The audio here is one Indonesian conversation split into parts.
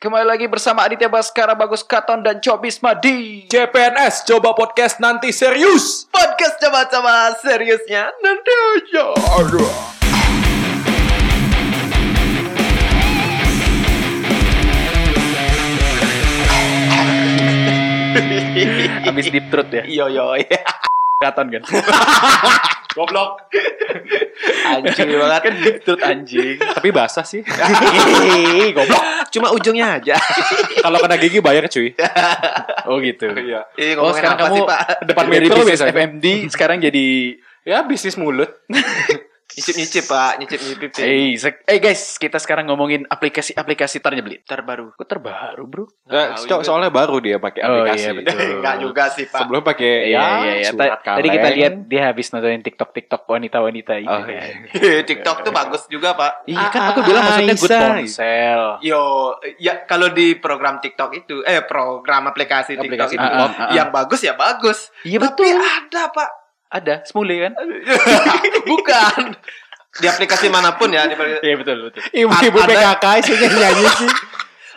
Kembali lagi bersama Aditya Baskara, Bagus Katon, dan Cobisma di CPNS coba podcast nanti serius. Podcast coba-coba seriusnya nanti aja. Abis deep throat ya Yo yo. Katon kan Goblok. Anjing banget. Kan deep throat anjing Tapi basah sih. Ih, goblok. Cuma ujungnya aja. Kalau kena gigi bayar cuy. Oh gitu Iya. Oh sekarang kamu sih, Pak? Depan dari metro bisnis biasanya. FMD Sekarang jadi Ya bisnis mulut. Nyicip-nyicip, Pak. Nyicip-nyicip. Eh sek- eh guys Kita sekarang ngomongin aplikasi-aplikasi ternyebelin terbaru. Kok terbaru bro? Nah, tahu so- juga. soalnya baru dia pakai Oh, aplikasi. iya, betul. Enggak juga sih, Pak. Sebelum pakai Iya ya, iya iya surat Ta- Tadi kita lihat dia habis nontonin TikTok-TikTok wanita-wanita itu Oh, kan iya. TikTok tuh bagus juga, Pak. Iya kan Ah, aku bilang maksudnya good Aisyah. ponsel Yo, ya kalau di program TikTok itu, eh program aplikasi, Aplikasi TikTok itu, TikTok. Ah, ah, ah. yang bagus ya bagus. Iya Tapi betul ada, Pak. Ada Smule kan Bukan. Di aplikasi mana pun ya, aplikasi- Iya betul betul Ibu-ibu PKK isinya nyanyi sih.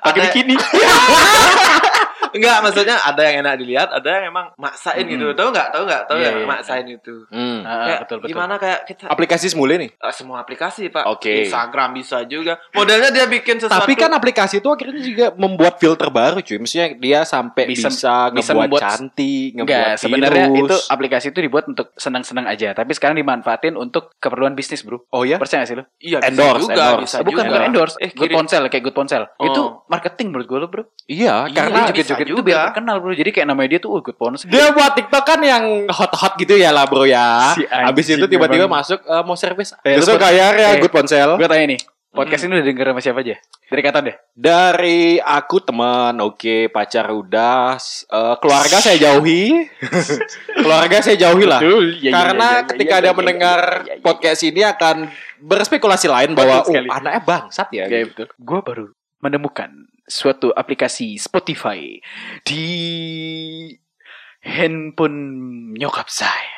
Pakai bikini Enggak, maksudnya ada yang enak dilihat, ada yang emang maksain gitu. Mm-mm. Tahu nggak? Tahu nggak? Tahu Iya, nggak iya. maksain itu? Hmm. Ah, kayak betul betul gimana kayak kita Aplikasi semule nih. Eh, semua aplikasi, Pak. Oke. Instagram bisa juga. Modelnya dia bikin sesuatu. Tapi kan aplikasi itu akhirnya juga membuat filter baru cuy. Maksudnya dia sampai Bisa- bisa, bisa ngebuat membuat- cantik, ngebuat Enggak, sebenarnya itu aplikasi itu dibuat untuk senang-senang aja, tapi sekarang dimanfaatin untuk keperluan bisnis, Bro. Oh ya? Percaya gak sih lo? iya bisa endorse, juga, endorse. bisa bukan juga. bukan endorse, Eh, good ponsel kayak good ponsel. Oh. Itu marketing menurut gue lo, Bro. Iya, Iya, karena bisa joget-joget itu juga. biar terkenal, Bro. Jadi kayak namanya dia tuh oh, good ponsel. dia buat TikTok kan yang hot-hot gitu ya lah bro ya. Si Habis itu tiba-tiba masuk eh, mau service. Eh, Besok lu- bayar ya eh, good ponsel. Gue tanya nih, podcast ini udah denger sama siapa aja? Dari Katan deh. Dari aku teman, oke, pacar udah, eh, keluarga saya jauhi. keluarga saya jauhi lah. Betul, iya, iya, Karena iya, iya, ketika iya, dia iya, mendengar iya, iya, iya. podcast ini akan berspekulasi lain bahwa oh, anaknya bangsat ya. Oke, gitu. betul. Gue baru menemukan suatu aplikasi Spotify di handphone nyokap saya.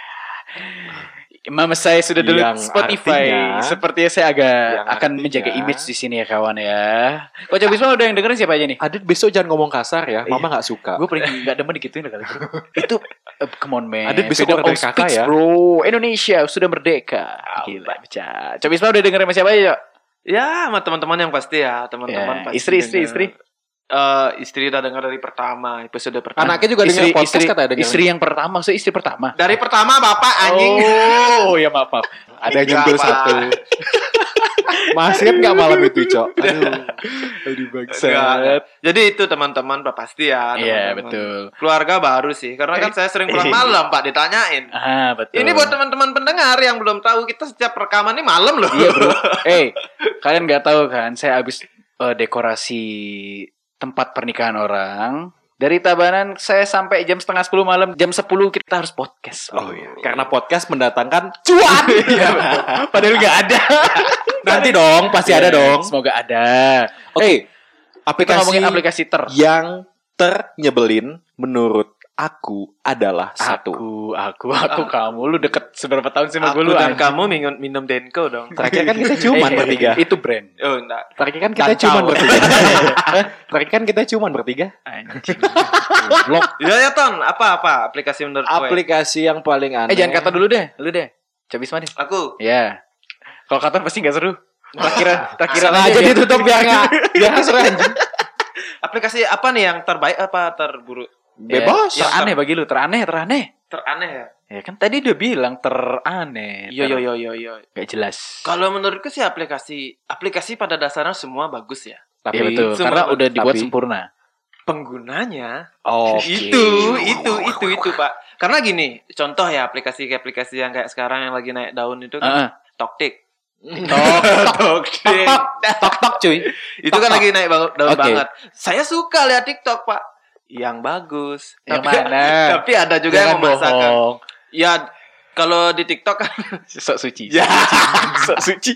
Mama saya sudah dulu Yang Spotify. artinya- Sepertinya saya agak akan artinya- menjaga image di sini ya kawan ya. Kok Coba Bisma udah yang dengerin siapa aja nih? Adit besok jangan ngomong kasar ya, Iya. mama nggak suka. Gue paling gak demen digituin kali. Itu uh, come on man. Adit besok of dari kakak ya. Bro. Indonesia sudah merdeka. Gila, baca. Coba Bisma udah dengerin sama siapa aja, Cok? Ya, sama teman-teman yang pasti ya, teman-teman Ya, pasti. istri, istri, dengar. istri. Eh, istri udah dengar dari pertama, episode pertama. Anaknya juga dengar podcast istri, katanya dengerin. istri yang pertama, maksudnya istri pertama. Dari pertama Bapak anjing. Oh, ya maaf, maaf. Ada yang satu. Masih nggak malam itu, Cok? Aduh. Aduh. Jadi itu teman-teman pasti ya, Iya, teman-teman. betul. Keluarga baru sih, karena kan saya sering pulang malam Pak ditanyain. Ah, betul. Ini buat teman-teman pendengar yang belum tahu kita setiap rekaman ini malam loh. Iya, Bro. Eh, kalian nggak tahu kan, saya habis eh, dekorasi tempat pernikahan orang. Dari Tabanan saya sampai jam setengah sepuluh malam, jam sepuluh kita harus podcast. Oh iya, karena podcast mendatangkan cuan. Iya, Padahal nggak ada. Nanti dong, pasti ada Ya, dong. Semoga ada. Oke, Kita aplikasi ngomongin aplikasi ter. yang ternyebelin menurut aku adalah satu. Aku, aku, aku, kamu. Lu deket seberapa tahun sih sama Aku gue lu? dan anjing. kamu minum, minum Denko dong. Terakhir kan kita cuman Eh, bertiga. Itu brand. Oh, enggak. Terakhir kan kita Dan cuman bertiga. Hah? Terakhir kan kita cuman bertiga. Anjing. Blok. Ya ya Ton, apa apa aplikasi menurut gue? Aplikasi yang paling aneh. Eh jangan kata dulu deh, lu deh. Coba Isma deh. Aku Ya. Kalau kata pasti nggak seru. Takkiran, takkiran Sengaja ditutup biar nggak biar nggak seru anjing. aplikasi apa nih yang terbaik apa terburuk? Bebas. Ya, teraneh bagi lu, teraneh, teraneh. Teraneh ya? Ya kan tadi udah bilang teraneh. Yo ter- yo yo yo yo. Gak jelas. Kalau menurutku sih aplikasi aplikasi pada dasarnya semua bagus ya. Tapi Iya betul, semua karena bagus. udah dibuat Tapi- sempurna. Penggunanya Oke. itu itu itu itu pak. Karena gini, contoh ya aplikasi-aplikasi yang kayak sekarang yang lagi naik daun itu kan Heeh. Toktik. Tok tok tok tok tok cuy. itu kan Tok, lagi naik daun Oke. banget. Saya suka lihat TikTok pak. Yang bagus. Yang Tapi- mana? Tapi ada juga Jangan yang memaksakan. bohong. Ya kalau di TikTok kan Sok suci. Ya. Sok suci.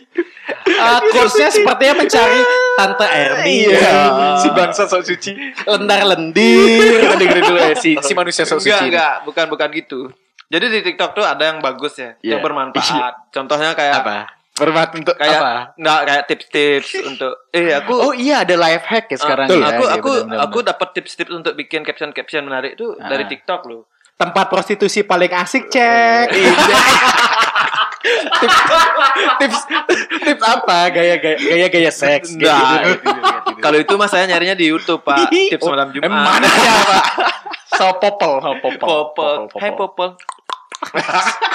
Ah, kursnya sepertinya mencari tante Erni. Iya. Si bangsa sok suci. Lendar lendir. Dengerin dulu ya si si manusia sok enggak suci. ini. enggak, bukan bukan gitu. Jadi di TikTok tuh ada yang bagus ya, Iya. yang bermanfaat. Contohnya kayak Apa? Bermanfaat untuk Kayak apa? nggak kayak tips-tips untuk eh aku Oh iya ada life hack ya sekarang betul. ya. aku Iya, aku benar-benar. aku dapat tips-tips untuk bikin caption-caption menarik itu Ah. dari TikTok loh. Tempat prostitusi paling asik cek. tips tips apa? Gaya gaya gaya gaya seks gitu. Nah, gitu. Kalau itu mas saya nyarinya di YouTube pak. Tips Oh, malam Jumat. Emang mana ya, Pak? So popol, so popol. Popol. Hai Popol.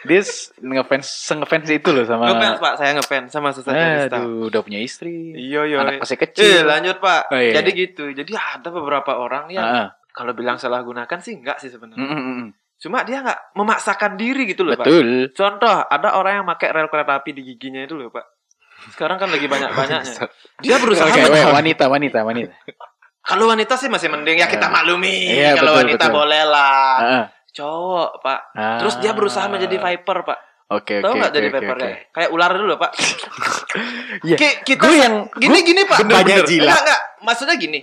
Dia ngefans ngefans itu loh sama Ngefans pak, saya ngefans sama Susan Kalista. Aduh, udah punya istri. Iya iya. Anak masih Eh kecil. lanjut pak. Oh, iya, Jadi iya. gitu. Jadi ada beberapa orang yang Heeh. kalau bilang salah gunakan sih enggak sih sebenarnya. Mm, mm, mm. Cuma dia nggak memaksakan diri gitu loh pak. Betul. Contoh, ada orang yang pakai rel kereta api di giginya itu loh pak. Sekarang kan lagi banyak-banyaknya. Dia berusaha men- weh, wanita, wanita, wanita. Kalau wanita sih masih mending ya kita Ya. maklumi. Iya, Kalau betul, wanita betul. boleh lah. Heeh. Cowok pak. Ah. Terus dia berusaha menjadi viper pak. Oke, Tahu oke. nggak oke, jadi oke, viper oke. kayak kayak ular dulu pak. Iya. Ki- kita Gue yang gini gini pak. bener-bener Enggak, jilat. enggak. Maksudnya gini.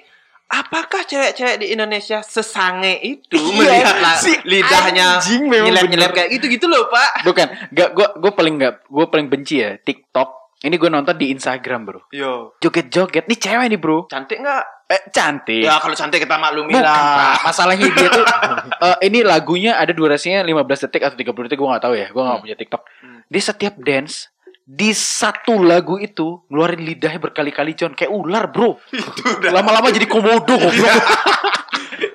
Apakah cewek-cewek di Indonesia sesange itu Iya, melihat lah si lidahnya nyelip-nyelip bener. kayak gitu gitu loh pak? Bukan, gak gue gue paling nggak gue paling benci ya TikTok. Ini gue nonton di Instagram bro. Yo, Joget-joget, nih cewek nih bro. cantik nggak? Eh cantik. Ya kalau cantik kita maklumi Bukan, lah. Pak. Masalahnya dia tuh eh, ini lagunya ada durasinya 15 detik atau 30 detik gue gak tahu ya. Gue gak punya TikTok. Hmm. Dia setiap dance di satu lagu itu ngeluarin lidahnya berkali-kali John kayak ular bro. Lama-lama jadi komodo goblok.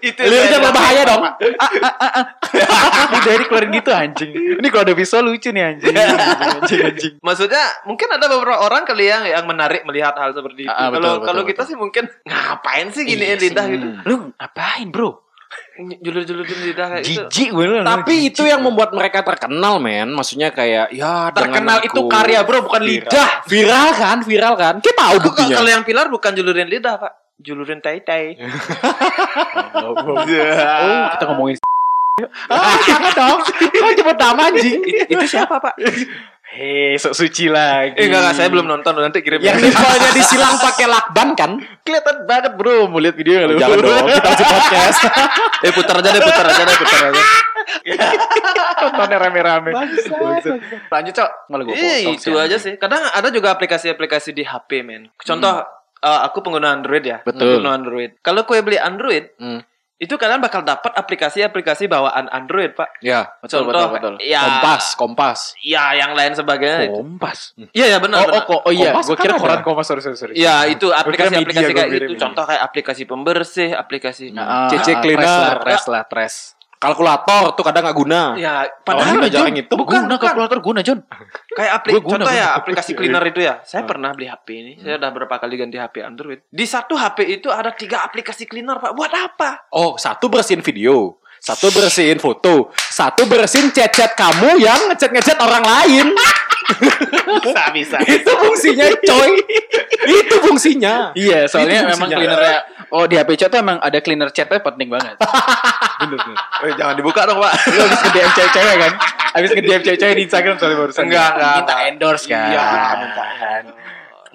itu saya- berbahaya dong. Lidahnya dikeluarin gitu anjing. Ini kalau ada visual lucu nih anjing. Anjing anjing. Maksudnya mungkin ada beberapa orang kali yang yang menarik melihat hal seperti itu. Ah, ah, Kalau kalau kita sih mungkin ngapain sih giniin Iya lidah gitu? Lu ngapain bro? Julur-julurin lidah kayak gitu. Jijik gue lu. Tapi itu yang membuat mereka terkenal, men. Maksudnya kayak ya terkenal itu karya bro bukan Viral. lidah. Viral kan, viral kan. Kita tahu buktinya. kalau yang pilar bukan julurin lidah, Pak. Julurin tai-tai. Oh, kita ngomongin Ah, jangan dong. Kau nyebut nama anjing. It- itu siapa, Pak? Hei, sok suci lagi. Eh, enggak, enggak, saya belum nonton. Nanti kirim. Yang nimpalnya disilang pakai lakban kan? kelihatan banget bro, mau lihat video lu. Jangan dong, kita masih podcast. eh, putar aja deh, putar aja deh, putar aja. Tontonnya rame-rame. Lanjut, Cok. Malah gua Iya, potong itu aja sih. Kadang ada juga aplikasi-aplikasi di HP, men. Contoh, eh, aku pengguna Android ya. Betul. Pengguna Android. Kalau kue beli Android, Hmm. itu kalian bakal dapat aplikasi-aplikasi bawaan Android, Pak. Ya, Betul, Contoh, betul, betul. ya, kompas, kompas. ya yang lain sebagainya. Kompas. Iya, ya benar, Oh, benar. oh, kok- oh iya, Kompas gue kan kira koran kompas, sorry, sorry, sorry. Ya itu Gua aplikasi-aplikasi kayak gua gitu. Contoh kayak aplikasi pembersih, aplikasi. Nah, CC cleaner. Tres lah, tres lah, tres. Kalkulator tuh kadang nggak guna. Ya, Padahal padahal nggak jarang itu. bukan, guna bukan. kalkulator guna, John. Kayak aplik Gua guna, contoh ya guna. aplikasi cleaner itu ya. Saya pernah beli HP ini. Saya udah berapa kali ganti HP Android. Di satu HP itu ada tiga aplikasi cleaner, Pak. Buat apa? Oh, satu bersihin video, satu bersihin foto, satu bersihin chat-chat kamu yang ngechat-ngechat orang lain. Bisa, bisa. Itu fungsinya, coy. Itu fungsinya. Iya, soalnya Itu memang fungsinya. cleanernya. Oh, di HP chat tuh emang ada cleaner chatnya penting banget. bener, bener. Eh, jangan dibuka dong, Pak. Lu habis nge-DM cewek-cewek kan? Habis nge-DM cewek-cewek di Instagram soalnya barusan. Enggak, enggak, Minta endorse kan. Iya, minta.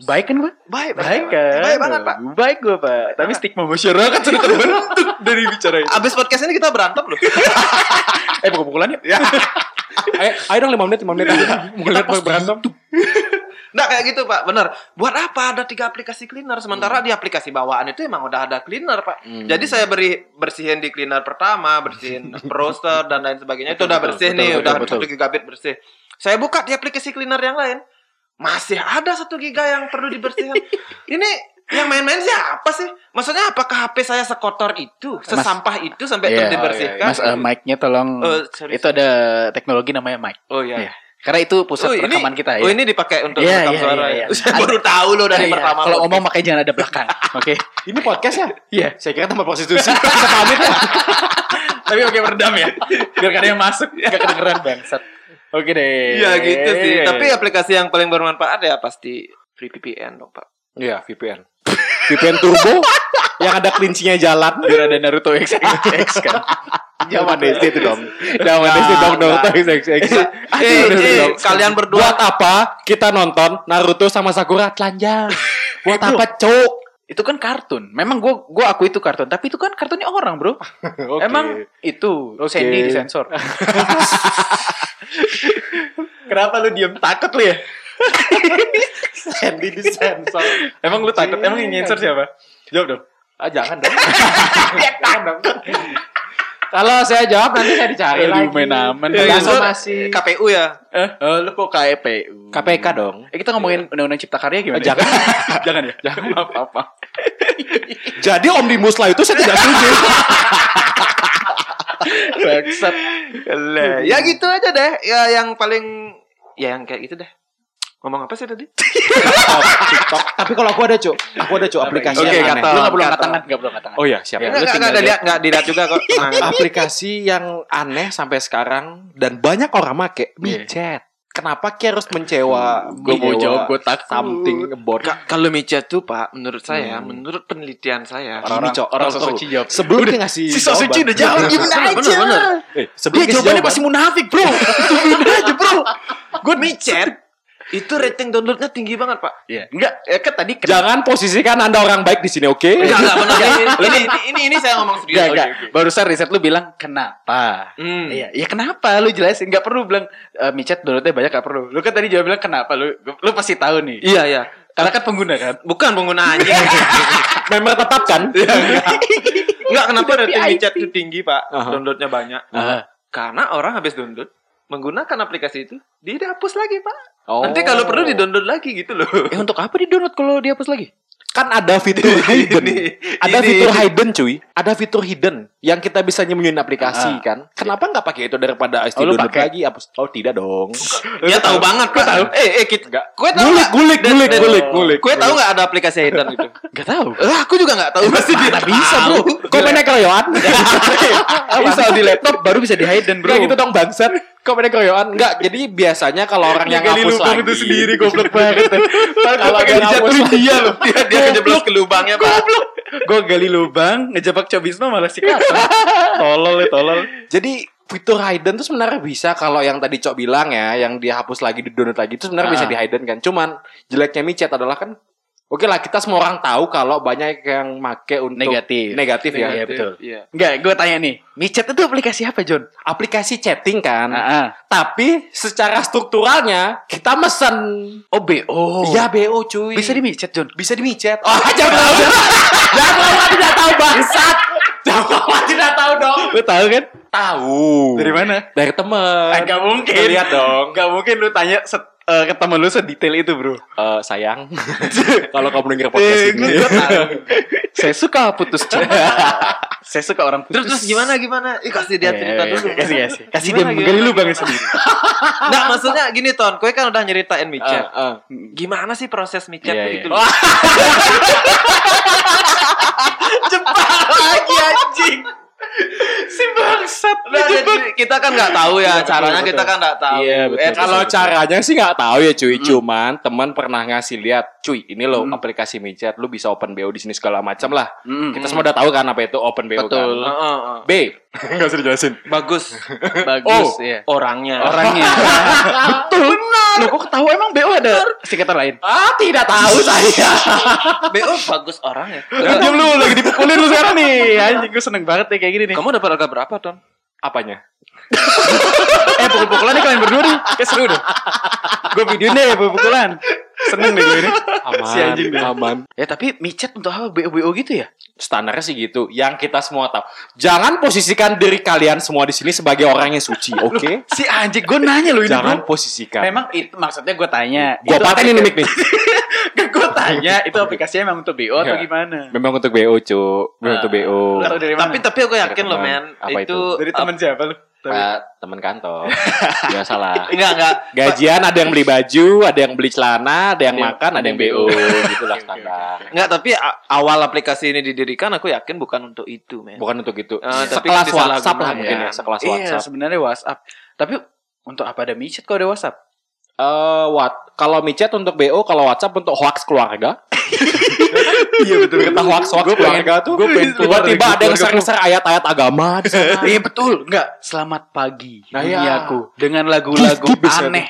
Baik kan gue? Baik, Baik kan? Baik banget, Pak. Baik gue, Pak. Tapi stigma masyarakat sudah terbentuk dari bicara itu. Abis podcast ini kita berantem loh. Eh, pukul-pukulan yuk. Ayo, ayo dong 5 menit, 5 menit. Mau lihat berantem. Nah kayak gitu pak, bener. Buat apa ada tiga aplikasi cleaner? Sementara di aplikasi bawaan itu emang udah ada cleaner pak. Jadi saya beri bersihin di cleaner pertama, bersihin browser dan lain sebagainya. Itu udah bersih betul, nih, betul, udah betul. satu gigabit bersih. Saya buka di aplikasi cleaner yang lain, masih ada satu giga yang perlu dibersihkan. Ini yang main-main siapa sih? Maksudnya apakah HP saya sekotor itu, sesampah itu sampai Iya. terus dibersihkan? Mas, eh, mic-nya tolong. Oh, sorry. itu ada teknologi namanya mic. Oh iya. Iya. Karena itu pusat Oh, ini, rekaman kita ya. oh ini dipakai untuk Iya, rekam iya, suara iya, ya. iya. Saya baru tahu loh dari Iya, pertama. Kalau ngomong makanya jangan ada belakang. Oke. Ini podcast ya? Iya. Saya kira tempat prostitusi. Kita pamit ya. Tapi oke meredam ya. Biar ada yang masuk. Gak kedengeran bangsat. Oke deh. Iya gitu sih. Iya, Tapi iya. aplikasi yang paling bermanfaat ya pasti free VPN dong pak. Iya, VPN. VPN Turbo yang ada kelincinya jalan. biar ada Naruto XXX kan. Zaman SD itu dong. Zaman SD dong Naruto XXX. Eh, eh, kalian berdua Buat apa kita nonton Naruto sama Sakura telanjang? Buat apa, Cok? Itu kan kartun. Memang gua gua aku itu kartun, tapi itu kan kartunnya orang, Bro. Emang itu Oke. Sandy disensor. Kenapa lu diem takut lu ya? Sandy di sensor. Emang lu takut? Emang yang nyensor siapa? Jawab dong. Ah, jangan dong. jangan dong. Kalau saya jawab nanti saya dicari lagi. main aman. Ya, masih KPU ya. Eh, oh, lu kok KPU? KPK dong. Eh, kita ngomongin undang-undang cipta karya gimana? Eh, jangan. jangan ya. Jangan apa-apa. Jadi Omnibus Law itu saya tidak setuju. Bangsat. Ya gitu aja deh. Ya yang paling ya yang kayak gitu deh. Ngomong apa sih tadi? TikTok. Tapi kalau aku ada, Cuk. Aku ada, Cuk, aplikasi Oke, yang aneh. kata- Lu enggak perlu kata- angkat tangan, enggak perlu angkat tangan. Oh iya, siap. Ya, Enggak, lu enggak, tinggal enggak dilihat, enggak dilihat juga kok. Aplikasi yang aneh sampai sekarang dan banyak orang make micet. Kenapa Ki harus mencewa? Gua mau jawab, gua takut. something about Ka- Kalau micet tuh Pak, menurut saya, menurut penelitian saya, orang Tahu, suci tahu. jawab. Sebelum dia ngasih Si udah jawab gimana aja. bener, bener. Eh, sebelum Dia jawabannya jawaban, masih munafik, Bro. Gimana aja, Bro. gue micet itu rating downloadnya tinggi banget Pak. Iya, enggak, ya kan tadi kena- Jangan posisikan Anda orang baik di sini, oke? Enggak, enggak benar. ini, ini, ini, ini saya ngomong serius. Enggak, enggak. Oke, oke. Barusan riset lu bilang kenapa? Hmm. Iya, ya kenapa? Lu jelasin. Enggak perlu bilang e, micet downloadnya banyak enggak perlu. Lu kan tadi jawab bilang kenapa? Lu lu pasti tahu nih. Iya, iya. Karena kan pengguna kan. Bukan pengguna anjing. Member tetap kan? Enggak, kenapa rating micet itu tinggi, Pak? Aha. Downloadnya banyak. Ah. Karena orang habis download menggunakan aplikasi itu, dia dihapus lagi, Pak. Oh. Nanti kalau perlu di-download lagi gitu loh. Eh untuk apa di download kalau dihapus lagi? Kan ada fitur hidden. Ini- Ada ini- fitur hidden, cuy. Ada fitur hidden yang kita bisa nyembunyiin Ah. aplikasi kan. Kenapa nggak pakai itu daripada Oh, download pakai? lagi? Hapus. Oh, tidak dong. Dia tahu banget, Pak. Eh, eh, kita, Enggak. Kue tahu Gulik, gulik, Dan- gulik, dan- gulik, gulik. Kue tahu nggak ada aplikasi hidden itu? Enggak tahu. Eh, aku juga nggak tahu. Pasti dia bisa, Bro. Kok mainnya keroyokan? Bisa di laptop baru bisa di hidden, Bro. Enggak gitu dong bangsat. Kok mainnya keroyokan? Enggak, jadi biasanya kalau orang yang hapus lagi itu sendiri goblok banget. Kalau Kalau dia dia loh. dia dia kejeblos ke lubangnya, Pak. Gue gali lubang, ngejebak Cobisma malah si kata. tolol ya, tolol. Jadi fitur hidden tuh sebenarnya bisa kalau yang tadi Cok bilang ya, yang dia hapus lagi di download lagi itu sebenarnya Ah. bisa di hidden kan. Cuman jeleknya micet adalah kan Oke lah kita semua orang tahu kalau banyak yang make untuk Negatif. negatif ya. Iya, betul. Iya. Enggak, gue tanya nih. Micet itu aplikasi apa, John? Aplikasi chatting kan. Ah, ah. Tapi secara strukturalnya kita mesen. Oh, BO. Iya BO cuy. Bisa di micet, John. bisa di micet. Oh, jangan tahu. jangan lama tidak tahu bangsat. Jangan lama tidak tahu dong. Lu tahu kan? Tahu. Dari mana? Dari temen. Enggak mungkin. Lihat dong. Enggak mungkin lu tanya set, eh, ke temen lu sedetail itu, Bro. Eh, sayang. Kalau kamu denger podcast Eh, ini. Saya suka putus cinta. Saya suka orang putus. Terus terus gimana gimana? Ih, kasih dia cerita dulu. Kasih, kasih. Kasih dia Gimana, menggali lubangnya gimana? sendiri. Nggak, maksudnya gini, Ton. Kue kan udah nyeritain micet. Eh, eh. Gimana sih proses micet Iya, itu? iya. Cepat lagi anjing. Si bangsat. Nah, jadi kita kan nggak tahu ya Betul, caranya betul. kita kan nggak tahu. Iya, betul, Eh, betul. Kalau caranya sih nggak tahu ya cuy, cuman teman pernah ngasih lihat, cuy, ini loh Hmm. aplikasi micet, lu bisa open BO di sini segala macam lah. Mm, Kita semua udah tahu kan apa itu open BO Betul. kan. Heeh, heeh. B, nggak usah dijelasin. bagus bagus Oh. ya. orangnya. Orangnya. Betul. Lo kok ketawa emang BO ada singkatan lain? Ah, tidak tahu saya. BO bagus orangnya. Diam lu lagi dipukulin lu sekarang nih. Anjing gue seneng banget nih kayak gini nih. Kamu dapat harga berapa, Ton? Apanya? eh pukul-pukulan nih kalian berdua nih. Kayak seru deh. Gue videoin deh pukul-pukulan. Seneng deh gue ini. Aman, Si anjing deh. aman. Ya tapi micet untuk apa BO-BO gitu ya? Standarnya sih gitu, yang kita semua tahu. Jangan posisikan diri kalian semua di sini sebagai orang yang suci, oke? Si anjing gue nanya lu ini Jangan bro. posisikan. Memang itu maksudnya gue tanya. Gua patenin mic nih. gue tanya itu aplikasinya memang untuk BO atau Ya. gimana? Memang untuk BO, Cuk. Memang untuk BO. Tapi tapi aku yakin loh, teman. men. Itu dari teman siapa lu? Ah, teman kantor. Biasalah. Enggak, enggak. Gajian ada yang beli baju, ada yang beli celana, ada yang Ada yang- makan, ada yang BO, gitulah standar. Enggak, tapi awal aplikasi ini didirikan aku yakin bukan untuk itu, men. Bukan untuk itu. Eh, tapi sekelas. WhatsApp lah mungkin ya, Iya. sekelas Iya WhatsApp. sebenarnya WhatsApp. Tapi untuk apa ada micet kalau ada WhatsApp? Eh, what? Kalau micet untuk BO, kalau WhatsApp untuk hoax keluarga. Iya betul. Kita hoax hoax Gua pengen- tuh. gua pengen keluar tiba-tiba ada yang keluarga share-share ayat-ayat agama di sana. Iya betul, enggak. Selamat pagi, Nah, iya. duniaku dengan lagu-lagu aneh.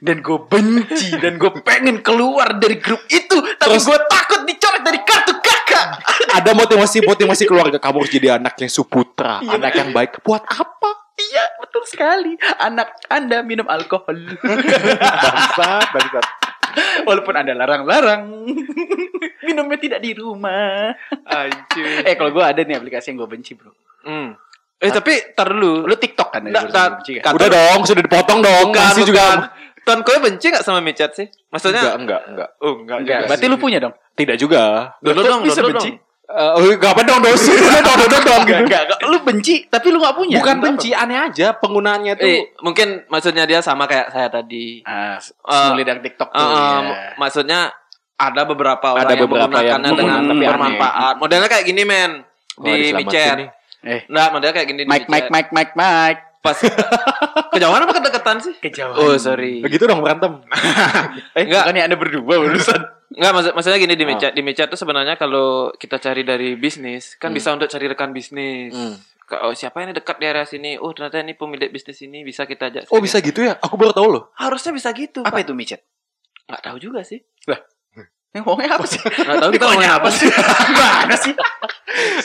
Dan gue benci dan gue pengen keluar dari grup itu, tapi gue takut dicoret dari kartu kakak. ada motivasi motivasi keluarga kamu harus jadi anak yang suputra, anak yang baik. Buat apa? Iya, betul sekali. Anak Anda minum alkohol. Bangsat, bangsat. Walaupun Anda larang-larang. Minumnya tidak di rumah. Anjir. Eh, kalau gue ada nih aplikasi yang gue benci, bro. Hmm. Eh tapi tar dulu. Lu TikTok kan? Nggak, tar- benci kan? Udah dong, sudah dipotong dong. Bukan, Masih juga. Tuan kowe benci gak sama micet sih? Maksudnya Enggak, enggak, enggak. Oh, enggak. Enggak, juga berarti sih. lu punya dong? Tidak juga. Dulu dong, Bisa benci? dong. Eh, oh, enggak apa dong dosa. Dong, dong, dong, dong. Enggak, enggak, enggak. Lu benci, tapi lu gak punya. Bukan benci, aneh aja penggunaannya tuh. Eh, mungkin maksudnya dia sama kayak saya tadi. Ah, semua lidah TikTok tuh. eh, ya. maksudnya ada beberapa orang Ada yang beberapa yang menggunakannya dengan menggunakan tapi aneh. bermanfaat. Modelnya kayak gini, men. Wah, Di micet. nih. Eh, Nah, modelnya kayak gini di Mike, Mike, micet. Mike, Mike, Mike. Pas kejauhan apa kedekatan sih? Kejauhan. Oh, sorry. Begitu dong berantem. Eh, Enggak. bukannya ada berdua urusan. Enggak, maksud, maksudnya gini di Oh. micet. Di micet tuh sebenarnya kalau kita cari dari bisnis, kan Hmm. bisa untuk cari rekan bisnis. Hmm. Oh, siapa ini dekat di area sini? Oh, ternyata ini pemilik bisnis ini bisa kita ajak. Oh, bisa gitu ya? Aku baru tahu loh. Harusnya bisa gitu. Apa Pak. itu micet? Nggak tahu juga sih. Yang ngomongnya apa sih? Nggak tahu kita ngomongin apa sih. Gimana sih?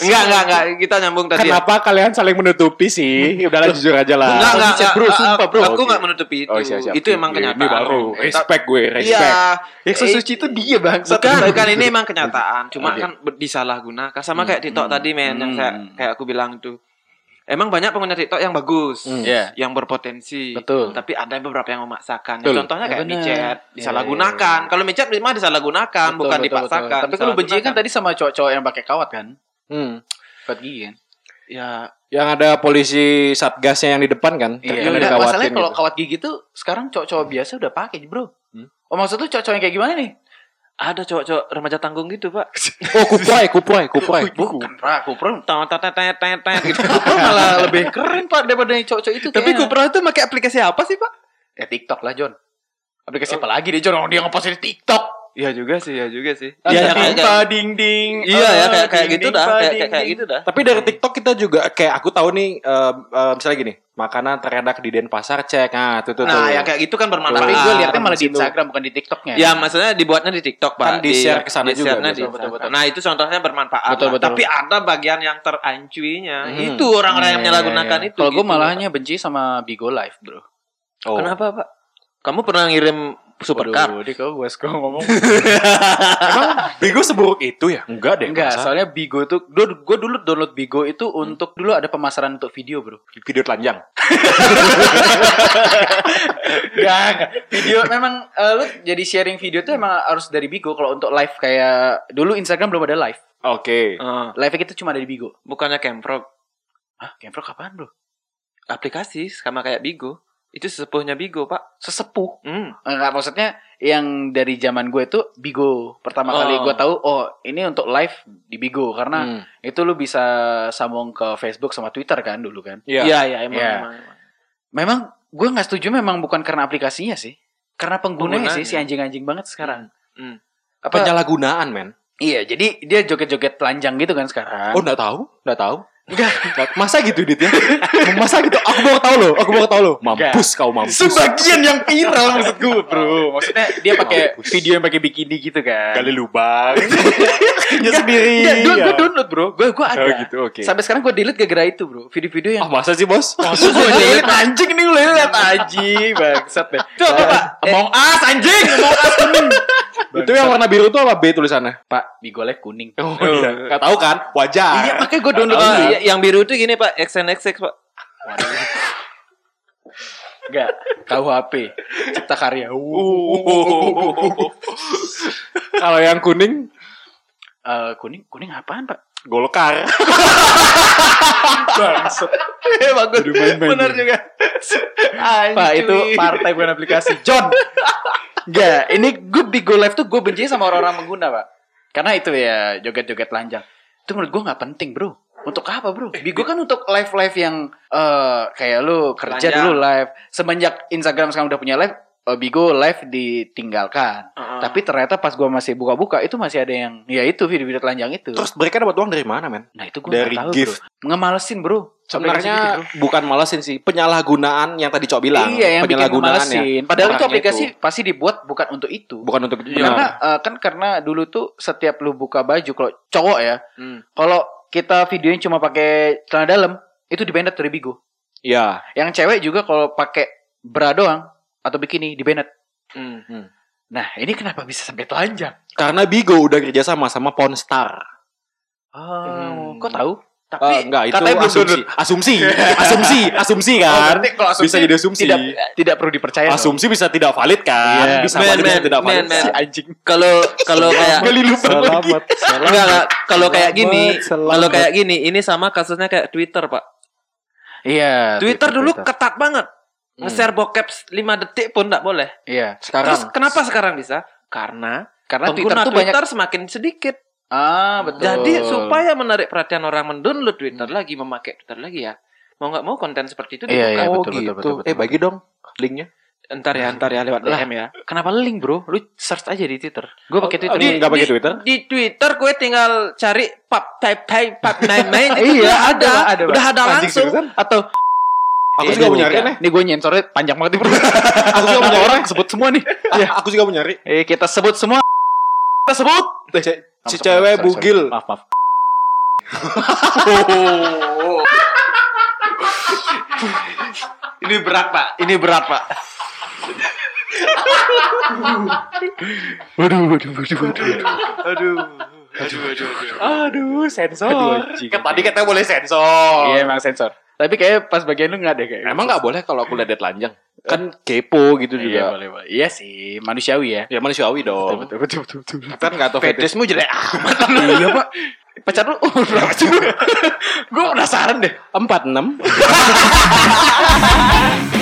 Enggak, enggak, enggak. Kita nyambung tadi. ya. Kenapa kalian saling menutupi sih? Udahlah jujur aja lah. Enggak, enggak, enggak, bro, sumpah, bro. Aku enggak menutupi itu. Oh, siap, siap. Itu emang Ini kenyataan. baru. Ta- Respect gue, Iya. respect. Yang sesuci itu dia bang. Bukan, bukan ini emang kenyataan. Cuma kan disalahgunakan. Sama Hmm, kayak TikTok hmm, tadi, men, yang hmm. saya kayak aku bilang itu. Emang banyak pengguna TikTok yang bagus, Hmm. Iya. yang berpotensi. Betul. Tapi ada beberapa yang memaksakan. Betul. Contohnya Ya, kayak benar. micet, Iya, disalahgunakan. iya, iya. Kalau micet mah disalahgunakan, Betul, bukan betul, dipaksakan. betul. Tapi kalau benci kan tadi sama cowok-cowok yang pakai kawat kan? Hmm. Kawat gigi kan? ya Yang ada polisi satgasnya yang di depan kan? Iya, dikawatin masalahnya kalau gitu. kawat gigi tuh sekarang cowok-cowok biasa udah pakai bro. Hmm? Oh maksud tuh cowok-cowok yang kayak gimana nih? Ada cowok-cowok remaja tanggung gitu, Pak. Oh, kuprai, kuprai, kuprai. Bukan Ra, Kupro. Tet tet tet tet tet gitu. Malah lebih keren pak daripada yang cowok-cowok itu. Tapi kayaknya. Kupro itu pakai aplikasi apa sih, Pak? ya TikTok lah John. Aplikasi apa lagi deh John? Orang dia ngepost di TikTok. Iya juga sih, ya juga sih. Iya, Iya, kayak, kayak ding ding. iya ya kayak kayak gitu dah, kayak kayak, gitu dah. Tapi dari TikTok kita juga kayak aku tahu nih, misalnya gini, makanan terenak di Denpasar cek, nah tuh tuh. Nah, tuh. yang kayak gitu kan bermanfaat. Tapi gue liatnya Ah, malah di di. Instagram bukan di TikToknya. Ya, maksudnya dibuatnya di TikTok, Pak. Kan di-share ke sana juga, betul, di- betul, betul. Nah, itu contohnya bermanfaat. Betul, lah. betul. Tapi ada bagian yang terancuinya. Hmm. Itu orang-orang yang Iya, menyalahgunakan iya, iya. itu. Kalau gue gitu, malahnya benci sama Bigo Live bro. Oh. Kenapa, Pak? Kamu pernah ngirim supercar? Waduh, dia kau gue suka ngomong. Bigo seburuk itu ya? Enggak deh. Enggak, masa? soalnya Bigo itu, gue dulu download Bigo itu untuk dulu ada pemasaran untuk video bro. video telanjang. Enggak, enggak. Video memang eh, lu jadi sharing video tuh emang harus dari Bigo kalau untuk live kayak dulu Instagram belum ada live. Oke. Eh, Live kita cuma ada di Bigo. bukannya Camprog. Hah, Camprok kapan bro? Aplikasi sama kayak Bigo. Itu sesepuhnya Bigo, Pak. Sesepuh. Hmm. Enggak, maksudnya yang dari zaman gue itu Bigo. Pertama Oh. kali gue tahu, oh ini untuk live di Bigo. Karena Hmm. itu lu bisa sambung ke Facebook sama Twitter kan dulu kan. Iya. Iya, iya, emang, Iya. emang, emang. Memang gue nggak setuju memang bukan karena aplikasinya sih. Karena penggunanya Penggunanya. sih si anjing-anjing banget sekarang. Hmm. Apa? Penyalahgunaan, men. Iya, jadi dia joget-joget telanjang gitu kan sekarang. Oh, enggak tahu? Enggak tahu? Enggak. Masa gitu, Dit ya? Masa gitu? Aku baru tahu loh. Aku baru tahu loh. Mampus kau mampus. Sebagian yang viral maksud gue, Bro. Maksudnya dia pakai video yang pakai bikini gitu kan. Gali lubang. Dia sendiri, gue ya. gue download, Bro. Gue gue ada. Oh gitu, oke. Sampai sekarang gue delete gara-gara itu, Bro. Video-video Ah, yang masa sih, Bos? Maksud gue delete anjing ini lu lihat anjing bangsat deh. Itu apa, Pak? Among Us anjing, Among Us kuning. Itu yang warna biru tuh apa B tulisannya? Pak, bigolnya kuning. Oh, iya. Enggak tahu kan? Wajar. Iya, makanya gue download Oh, dulu. iya, yang biru itu gini, Pak. XNXX, Pak. Enggak, KUHP, Cipta Karya. Kalau yang kuning Eh, kuning, kuning apaan, Pak? Golkar. Bangsat. Eh, bagus. Benar juga. Pak, itu partai bukan aplikasi. John. Enggak, ini gue Bigo Live tuh gue benci sama orang-orang pengguna, Pak. Karena itu ya joget-joget lanjang. Itu menurut gue nggak penting, Bro. Untuk apa, Bro? Bigo kan untuk live-live yang eh kayak lu kerja Telanjang. dulu live. Semenjak Instagram sekarang udah punya live, eh, Bigo live ditinggalkan. Heeh. Tapi ternyata pas gua masih buka-buka itu masih ada yang ya itu video-video telanjang itu. Terus mereka dapat uang dari mana, men? nah itu gua dari tahu, gift. Bro. Ngemalesin, Bro. Gitu, Sebenarnya bro. bukan malesin sih, penyalahgunaan yang tadi Cok bilang. Iya, yang penyalahgunaan ya. Padahal itu aplikasi pasti dibuat bukan untuk itu. bukan untuk Iya. Karena eh, kan karena dulu tuh setiap lu buka baju kalau cowok ya, Hmm. kalau kita videonya cuma pakai celana dalam, itu dibanned dari Bigo. Iya. Yang cewek juga kalau pakai bra doang atau bikini di Bennett. Hmm. Nah, ini kenapa bisa sampai telanjang? Karena Bigo udah kerjasama sama Ponstar. Oh, Hmm. kok tahu? Tapi Eh, enggak itu katanya asumsi. asumsi, asumsi, asumsi Oh, kan. berarti kalau asumsi bisa jadi asumsi. Tidak tidak perlu dipercaya. dong. asumsi bisa tidak valid kan? Iya. Bisa Men, valid bisa men, tidak valid. men, men. si anjing. Kalau kalau kayak. Selamat, selamat. enggak enggak kalau kayak gini, Selamat. kalau kayak gini ini sama kasusnya kayak Twitter, Pak. Iya. Twitter dulu Twitter. ketat banget. Nge-share bokep 5 detik pun enggak boleh. Iya. sekarang Terus kenapa sekarang bisa? Karena Karena Twitter pengguna tuh banyak. Twitter semakin sedikit. Ah, betul. Jadi supaya menarik perhatian orang mendownload Twitter lagi, memakai Twitter lagi ya. Mau nggak mau konten seperti itu Iya, dibuka. iya, oh betul, gitu. betul, betul, betul, eh bagi dong linknya. Ntar ya, ntar ya lewat Lah. DM ya. Kenapa link, Bro? Lu search aja di Twitter. Gue pakai Twitter. di- nggak pakai Twitter? Di Twitter gue tinggal cari pub type type pub nine main itu Iya, udah ada, ada, ada, udah ada langsung. atau Aku Eh, juga mau nyari nih. Ini gue nyensornya panjang banget nih. Aku juga mau nyari. orang sebut semua nih. Iya, aku juga mau nyari. Eh, kita sebut semua. Kita sebut. Ce- Si cewek bugil. Maaf, maaf. Ini berat pak, ini berat pak. Waduh, waduh, waduh, waduh. Aduh, aduh, aduh, aduh. Aduh, sensor. Aduh. Kan tadi katanya boleh sensor. Iya, emang sensor. Tapi kayak pas bagian lu nggak ada kayak. Emang nggak boleh kalau aku lihat telanjang. Kan kepo gitu Iya, juga. boleh, boleh. Iya sih, manusiawi ya. Ya manusiawi dong. Betul, betul, betul, betul. Kan nggak tahu fetish. Fetishmu jelek amat. iya, Pak. Pacar lu umur berapa sih? Gue penasaran deh. Empat enam.